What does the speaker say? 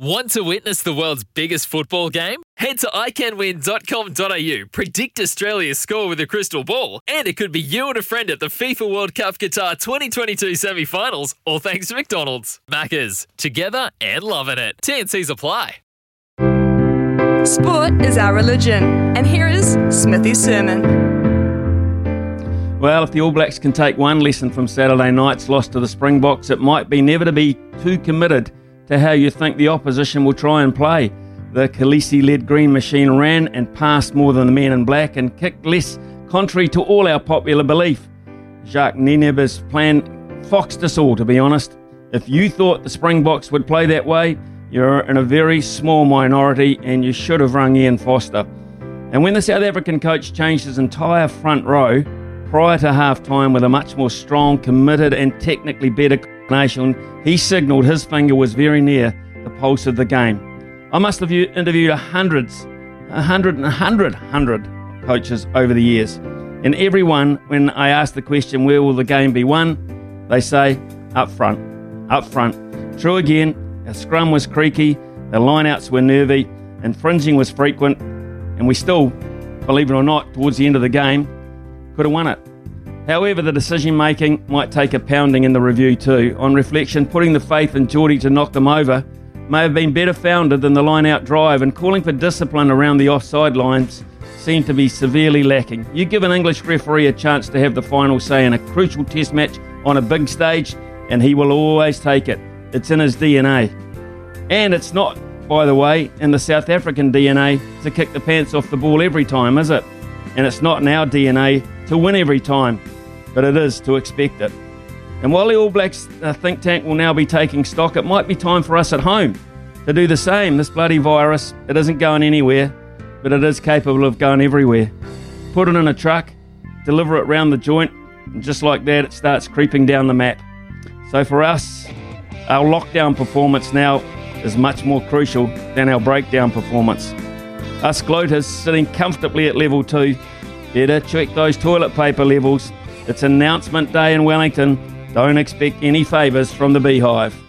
Want to witness the world's biggest football game? Head to iCanWin.com.au, predict Australia's score with a crystal ball, and it could be you and a friend at the FIFA World Cup Qatar 2022 semi finals, all thanks to McDonald's. Maccas, together and loving it. TNC's apply. Sport is our religion, and here is Smithy's sermon. Well, if the All Blacks can take one lesson from Saturday night's loss to the Springboks, it might be never to be too committed to how you think the opposition will try and play. The Kolisi led Green Machine ran and passed more than the men in black and kicked less, contrary to all our popular belief. Jacques Nienaber's plan foxed us all, to be honest. If you thought the Springboks would play that way, you're in a very small minority and you should have rung Ian Foster. And when the South African coach changed his entire front row prior to half time with a much more strong, committed, and technically better nation, he signalled his finger was very near the pulse of the game. I must have interviewed hundreds, a hundred and a hundred, hundred coaches over the years. And everyone, when I ask the question, where will the game be won? They say, up front, up front. True again, our scrum was creaky, the lineouts were nervy, infringing was frequent, and we still, believe it or not, towards the end of the game, could have won it. However, the decision making might take a pounding in the review too. On reflection, putting the faith in Jordie to knock them over may have been better founded than the line out drive, and calling for discipline around the offside lines seemed to be severely lacking. You give an English referee a chance to have the final say in a crucial test match on a big stage, and he will always take it. It's in his DNA. And it's not, by the way, in the South African DNA to kick the pants off the ball every time, is it? And it's not in our DNA to win every time but it is to expect it. And while the All Blacks uh, think tank will now be taking stock, it might be time for us at home to do the same. This bloody virus, it isn't going anywhere, but it is capable of going everywhere. Put it in a truck, deliver it round the joint, and just like that, it starts creeping down the map. So for us, our lockdown performance now is much more crucial than our breakdown performance. Us gloaters sitting comfortably at level two, better check those toilet paper levels it's announcement day in Wellington. Don't expect any favours from the beehive.